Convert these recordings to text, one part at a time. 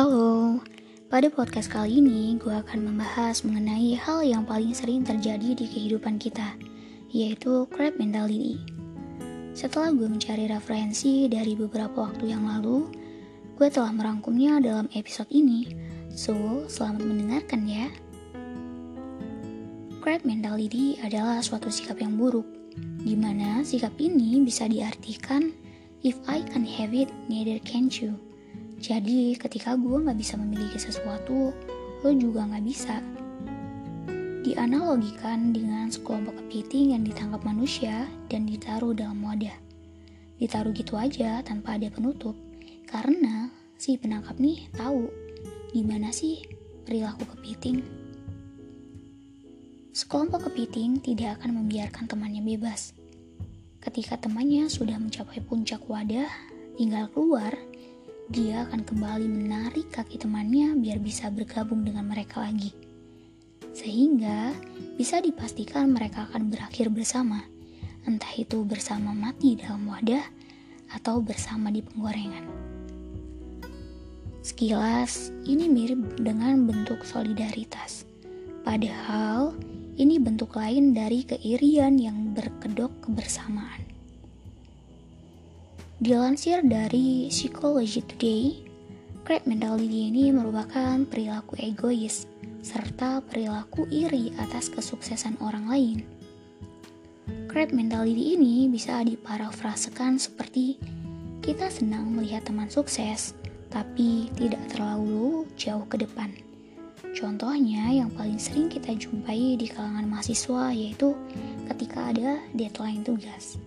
Halo, pada podcast kali ini gue akan membahas mengenai hal yang paling sering terjadi di kehidupan kita, yaitu crab mentality. Setelah gue mencari referensi dari beberapa waktu yang lalu, gue telah merangkumnya dalam episode ini, so selamat mendengarkan ya. Crab mentality adalah suatu sikap yang buruk, di mana sikap ini bisa diartikan, if I can have it, neither can you jadi ketika gue gak bisa memiliki sesuatu, lo juga gak bisa. Dianalogikan dengan sekelompok kepiting yang ditangkap manusia dan ditaruh dalam wadah. Ditaruh gitu aja tanpa ada penutup, karena si penangkap nih tahu gimana sih perilaku kepiting. Sekelompok kepiting tidak akan membiarkan temannya bebas. Ketika temannya sudah mencapai puncak wadah, tinggal keluar dia akan kembali menarik kaki temannya biar bisa bergabung dengan mereka lagi. Sehingga bisa dipastikan mereka akan berakhir bersama, entah itu bersama mati dalam wadah atau bersama di penggorengan. Sekilas, ini mirip dengan bentuk solidaritas. Padahal, ini bentuk lain dari keirian yang berkedok kebersamaan. Dilansir dari Psychology Today, crab mentality ini merupakan perilaku egois serta perilaku iri atas kesuksesan orang lain. Crab mentality ini bisa diparafrasekan seperti kita senang melihat teman sukses, tapi tidak terlalu jauh ke depan. Contohnya yang paling sering kita jumpai di kalangan mahasiswa yaitu ketika ada deadline tugas.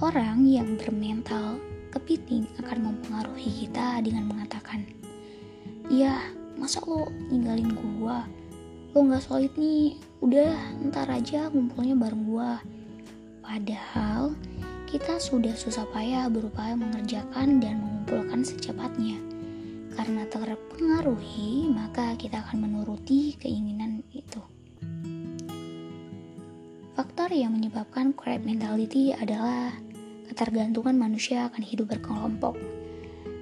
Orang yang bermental kepiting akan mempengaruhi kita dengan mengatakan, Ya, masa lo ninggalin gua? Lo gak solid nih, udah ntar aja ngumpulnya bareng gua. Padahal kita sudah susah payah berupaya mengerjakan dan mengumpulkan secepatnya. Karena terpengaruhi, maka kita akan menuruti keinginan itu. Faktor yang menyebabkan crab mentality adalah ketergantungan manusia akan hidup berkelompok.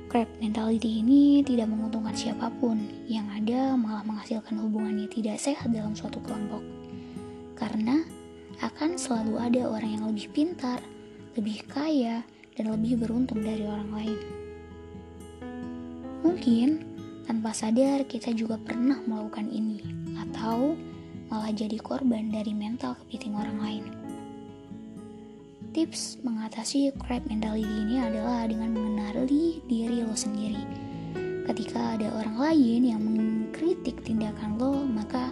Crab mentality ini tidak menguntungkan siapa pun, yang ada malah menghasilkan hubungan yang tidak sehat dalam suatu kelompok. Karena akan selalu ada orang yang lebih pintar, lebih kaya, dan lebih beruntung dari orang lain. Mungkin tanpa sadar kita juga pernah melakukan ini, atau malah jadi korban dari mental kepiting orang lain. Tips mengatasi crab mentality ini adalah dengan mengenali diri lo sendiri. Ketika ada orang lain yang mengkritik tindakan lo, maka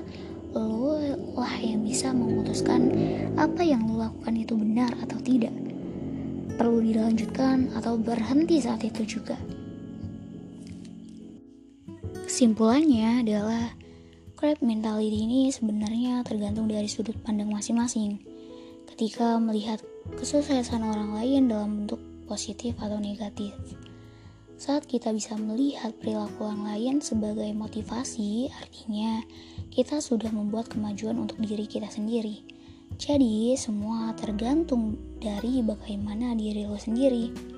lo lah yang bisa memutuskan apa yang lo lakukan itu benar atau tidak. Perlu dilanjutkan atau berhenti saat itu juga. Kesimpulannya adalah crab mentality ini sebenarnya tergantung dari sudut pandang masing-masing. Ketika melihat kesuksesan orang lain dalam bentuk positif atau negatif. Saat kita bisa melihat perilaku orang lain sebagai motivasi, artinya kita sudah membuat kemajuan untuk diri kita sendiri. Jadi, semua tergantung dari bagaimana diri lo sendiri.